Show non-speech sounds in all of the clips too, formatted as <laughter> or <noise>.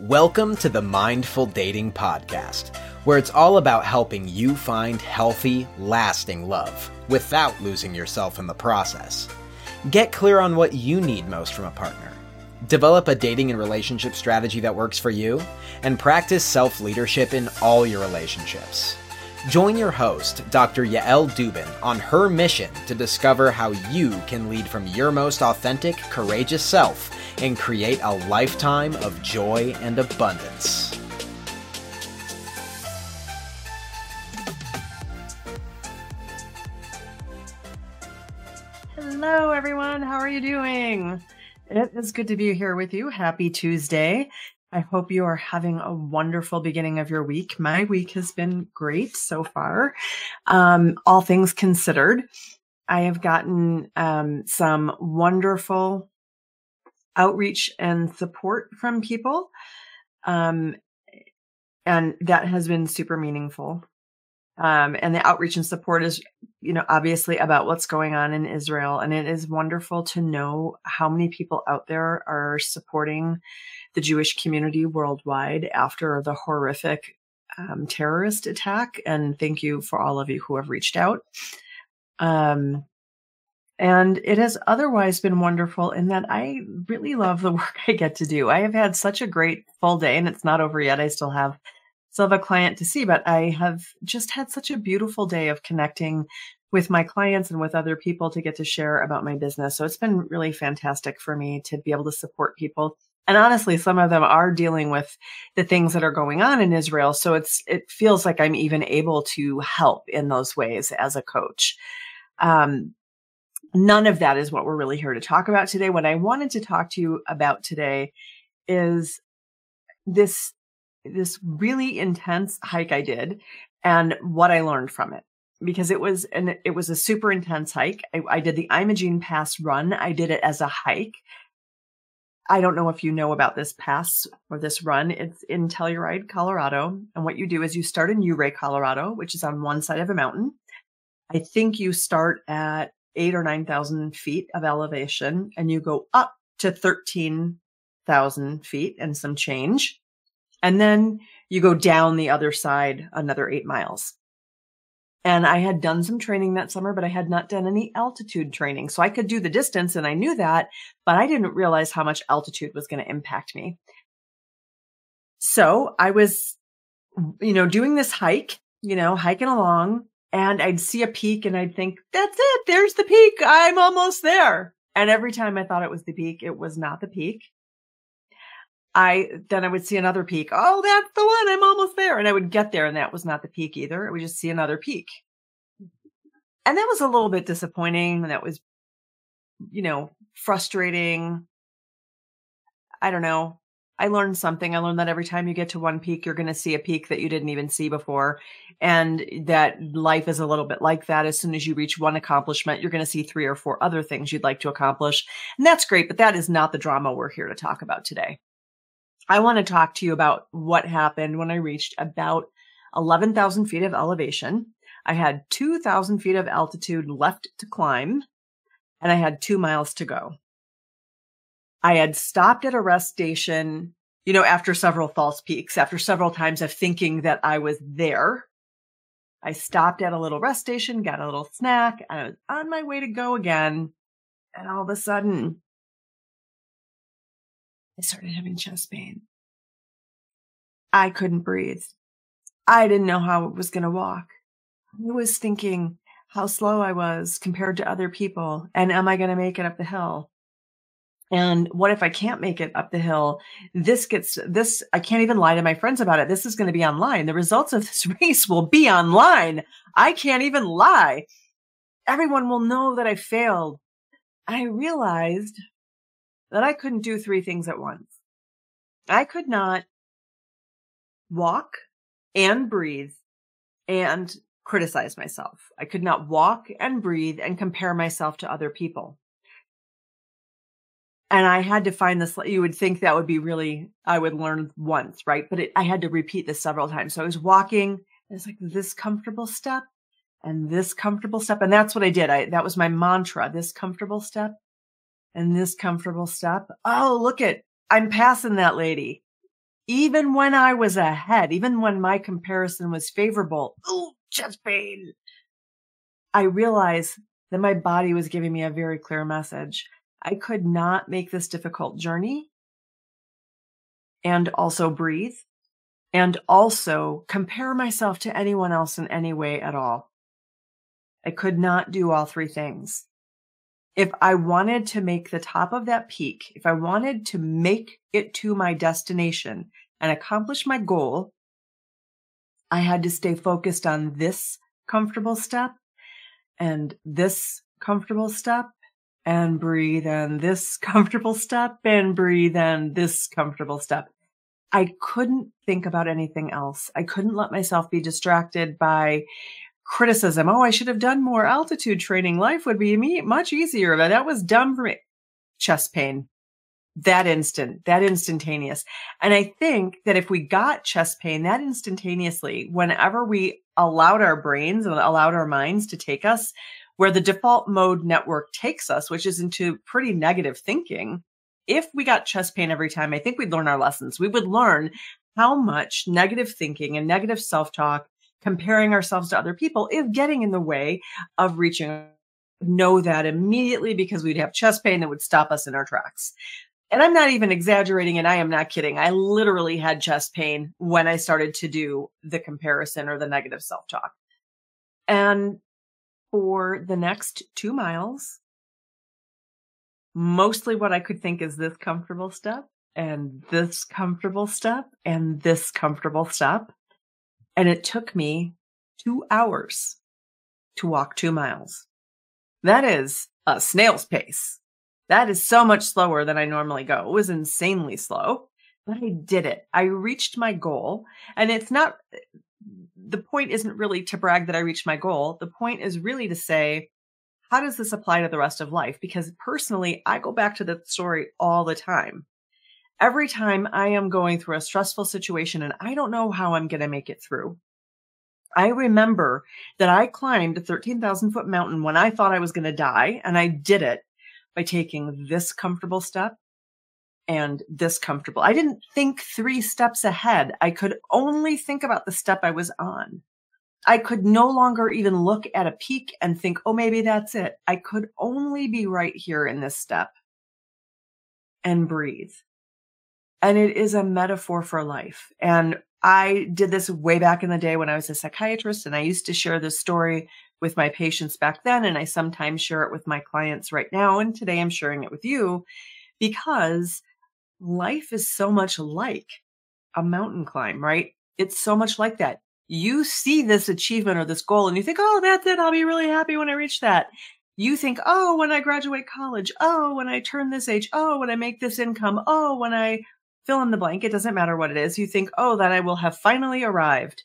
Welcome to the Mindful Dating Podcast, where it's all about helping you find healthy, lasting love without losing yourself in the process. Get clear on what you need most from a partner. Develop a dating and relationship strategy that works for you, and practice self leadership in all your relationships. Join your host, Dr. Yael Dubin, on her mission to discover how you can lead from your most authentic, courageous self and create a lifetime of joy and abundance. Hello, everyone. How are you doing? It is good to be here with you. Happy Tuesday. I hope you are having a wonderful beginning of your week. My week has been great so far. Um, all things considered, I have gotten um, some wonderful outreach and support from people. Um, and that has been super meaningful. Um, and the outreach and support is, you know, obviously about what's going on in Israel. And it is wonderful to know how many people out there are supporting the Jewish community worldwide after the horrific um, terrorist attack. And thank you for all of you who have reached out. Um, and it has otherwise been wonderful in that I really love the <laughs> work I get to do. I have had such a great full day and it's not over yet. I still have still have a client to see, but I have just had such a beautiful day of connecting with my clients and with other people to get to share about my business. So it's been really fantastic for me to be able to support people and honestly some of them are dealing with the things that are going on in israel so it's it feels like i'm even able to help in those ways as a coach um, none of that is what we're really here to talk about today what i wanted to talk to you about today is this this really intense hike i did and what i learned from it because it was an it was a super intense hike I, I did the imogene pass run i did it as a hike I don't know if you know about this pass or this run. It's in Telluride, Colorado. And what you do is you start in Ouray, Colorado, which is on one side of a mountain. I think you start at eight or 9,000 feet of elevation and you go up to 13,000 feet and some change. And then you go down the other side another eight miles. And I had done some training that summer, but I had not done any altitude training. So I could do the distance and I knew that, but I didn't realize how much altitude was going to impact me. So I was, you know, doing this hike, you know, hiking along and I'd see a peak and I'd think, that's it. There's the peak. I'm almost there. And every time I thought it was the peak, it was not the peak. I then I would see another peak. Oh, that's the one. I'm almost there. And I would get there and that was not the peak either. I would just see another peak. And that was a little bit disappointing. And that was, you know, frustrating. I don't know. I learned something. I learned that every time you get to one peak, you're going to see a peak that you didn't even see before. And that life is a little bit like that. As soon as you reach one accomplishment, you're going to see three or four other things you'd like to accomplish. And that's great, but that is not the drama we're here to talk about today. I want to talk to you about what happened when I reached about 11,000 feet of elevation. I had 2,000 feet of altitude left to climb, and I had two miles to go. I had stopped at a rest station, you know, after several false peaks, after several times of thinking that I was there. I stopped at a little rest station, got a little snack, and I was on my way to go again. And all of a sudden, I started having chest pain. I couldn't breathe. I didn't know how I was going to walk. I was thinking how slow I was compared to other people. And am I going to make it up the hill? And what if I can't make it up the hill? This gets this, I can't even lie to my friends about it. This is going to be online. The results of this <laughs> race will be online. I can't even lie. Everyone will know that I failed. I realized that I couldn't do three things at once. I could not walk and breathe and criticize myself. I could not walk and breathe and compare myself to other people. And I had to find this, you would think that would be really, I would learn once, right? But it, I had to repeat this several times. So I was walking, it's like this comfortable step and this comfortable step. And that's what I did. I, that was my mantra, this comfortable step and this comfortable step. Oh, look at, I'm passing that lady. even when I was ahead, even when my comparison was favorable, ooh, chest pain. I realized that my body was giving me a very clear message. I could not make this difficult journey and also breathe and also compare myself to anyone else in any way at all. I could not do all three things. If I wanted to make the top of that peak, if I wanted to make it to my destination and accomplish my goal, I had to stay focused on this comfortable step and this comfortable step and breathe and this comfortable step and breathe and this comfortable step. I couldn't think about anything else. I couldn't let myself be distracted by criticism. Oh, I should have done more altitude training. Life would be much easier. But that was dumb for me. Chest pain. That instant, that instantaneous. And I think that if we got chest pain that instantaneously, whenever we allowed our brains and allowed our minds to take us where the default mode network takes us, which is into pretty negative thinking, if we got chest pain every time, I think we'd learn our lessons. We would learn how much negative thinking and negative self talk comparing ourselves to other people is getting in the way of reaching know that immediately because we'd have chest pain that would stop us in our tracks. And I'm not even exaggerating and I am not kidding. I literally had chest pain when I started to do the comparison or the negative self talk. And for the next two miles, mostly what I could think is this comfortable step and this comfortable step and this comfortable step. And it took me two hours to walk two miles. That is a snail's pace. That is so much slower than I normally go. It was insanely slow, but I did it. I reached my goal. And it's not, the point isn't really to brag that I reached my goal. The point is really to say, how does this apply to the rest of life? Because personally, I go back to that story all the time every time I am going through a stressful situation and I don't know how I'm going to make it through. I remember that I climbed a 13,000 foot mountain when I thought I was going to die, and I did it by taking this comfortable step and this comfortable. I didn't think three steps ahead. I could only think about the step I was on. I could no longer even look at a peak and think, oh, maybe that's it. I could only be right here in this step and breathe and it is a metaphor for life. And I did this way back in the day when I was a psychiatrist, and I used to share this story with my patients back then, and I sometimes share it with my clients right now. And today I'm sharing it with you because life is so much like a mountain climb, right? It's so much like that. You see this achievement or this goal, and you think, oh, that's it. I'll be really happy when I reach that. You think, oh, when I graduate college, oh, when I turn this age, oh, when I make this income, oh, when I fill in the blank. It doesn't matter what it is. You think, oh, that I will have finally arrived.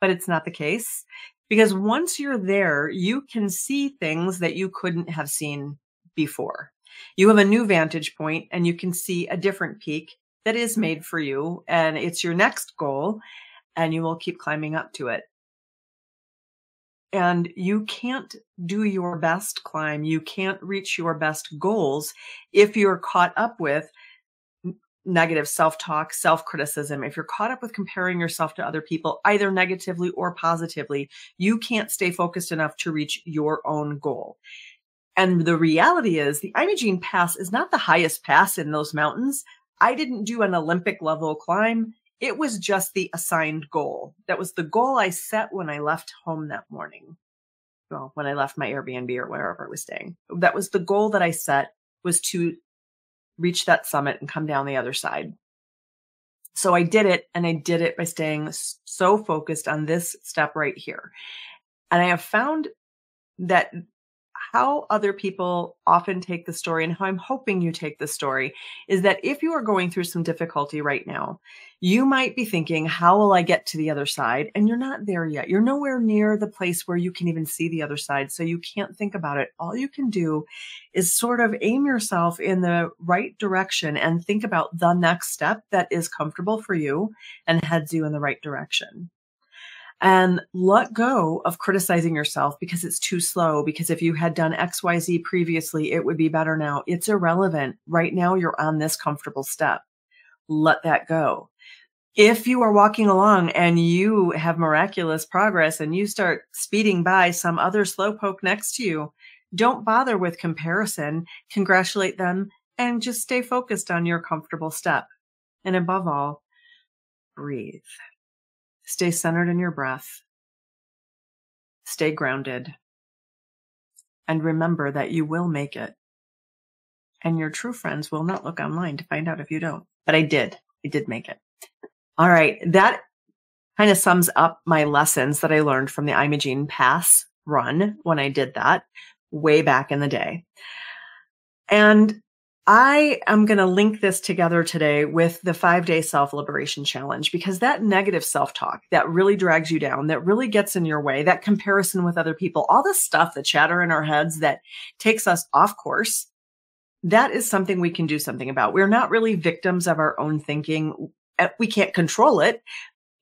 But it's not the case because once you're there, you can see things that you couldn't have seen before. You have a new vantage point and you can see a different peak that is hmm. made for you and it's your next goal and you will keep climbing up to it. And you can't do your best climb. You can't reach your best goals if you're caught up with negative self talk, self criticism, if you're caught up with comparing yourself to other people, either negatively or positively, you can't stay focused enough to reach your own goal. And the reality is, the Imogene Pass is not the highest pass in those mountains. I didn't do an Olympic level climb. It was just the assigned goal. That was the goal I set when I left home that morning. Well, when I left my Airbnb or wherever I was staying. That was the goal that I set was to reach that summit and come down the other side. So I did it and I did it by staying so focused on this step right here. And I have found that how other people often take the story and how I'm hoping you take the story is that if you are going through some difficulty right now, you might be thinking, how will I get to the other side? And you're not there yet. You're nowhere near the place where you can even see the other side. So you can't think about it. All you can do is sort of aim yourself in the right direction and think about the next step that is comfortable for you and heads you in the right direction and let go of criticizing yourself because it's too slow. Because if you had done XYZ previously, it would be better now. It's irrelevant. Right now, you're on this comfortable step. let that go. If you are walking along and you have miraculous progress and you start speeding by some other slowpoke next to you, don't bother with comparison. Congratulate them and just stay focused on your comfortable step. And above all, breathe. Stay centered in your breath. Stay grounded. And remember that you will make it. And your true friends will not look online to find out if you don't. But I did. I did make it. All right. That kind of sums up my lessons that I learned from the Imogene Pass run when I did that way back in the day. And I am going to link this together today with the five day self liberation challenge because that negative self talk that really drags you down, that really gets in your way, that comparison with other people, all the stuff, the chatter in our heads that takes us off course, that is something we can do something about. We're not really victims of our own thinking. Uh, we can't control it,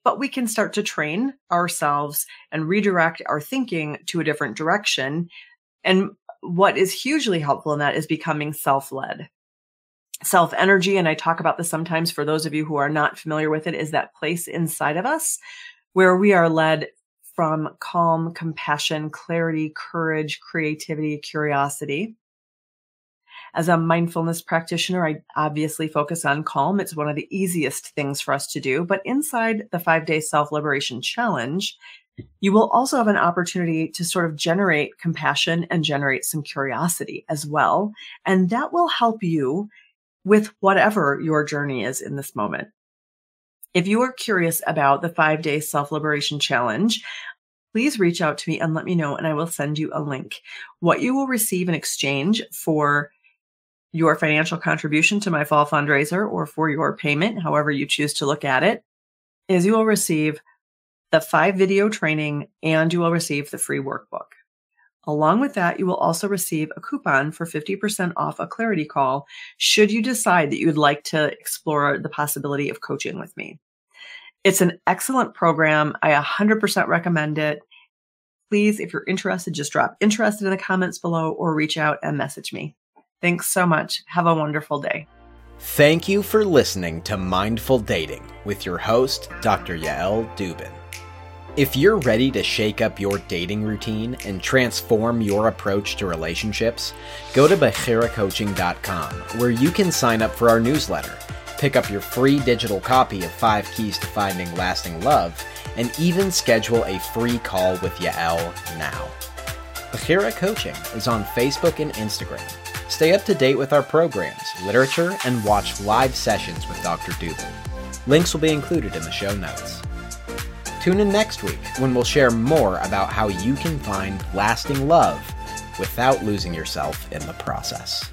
but we can start to train ourselves and redirect our thinking to a different direction. And what is hugely helpful in that is becoming self led. Self energy, and I talk about this sometimes for those of you who are not familiar with it, is that place inside of us where we are led from calm, compassion, clarity, courage, creativity, curiosity. As a mindfulness practitioner, I obviously focus on calm. It's one of the easiest things for us to do. But inside the five day self liberation challenge, you will also have an opportunity to sort of generate compassion and generate some curiosity as well. And that will help you with whatever your journey is in this moment. If you are curious about the five day self liberation challenge, please reach out to me and let me know, and I will send you a link. What you will receive in exchange for your financial contribution to my fall fundraiser or for your payment, however you choose to look at it, is you will receive the five video training and you will receive the free workbook. Along with that, you will also receive a coupon for 50% off a clarity call should you decide that you'd like to explore the possibility of coaching with me. It's an excellent program. I 100% recommend it. Please, if you're interested, just drop interested in the comments below or reach out and message me. Thanks so much. Have a wonderful day. Thank you for listening to Mindful Dating with your host, Dr. Yael Dubin. If you're ready to shake up your dating routine and transform your approach to relationships, go to BechiraCoaching.com where you can sign up for our newsletter, pick up your free digital copy of 5 Keys to Finding Lasting Love, and even schedule a free call with Yael now. Bechira Coaching is on Facebook and Instagram. Stay up to date with our programs, literature, and watch live sessions with Dr. Dubin. Links will be included in the show notes. Tune in next week when we'll share more about how you can find lasting love without losing yourself in the process.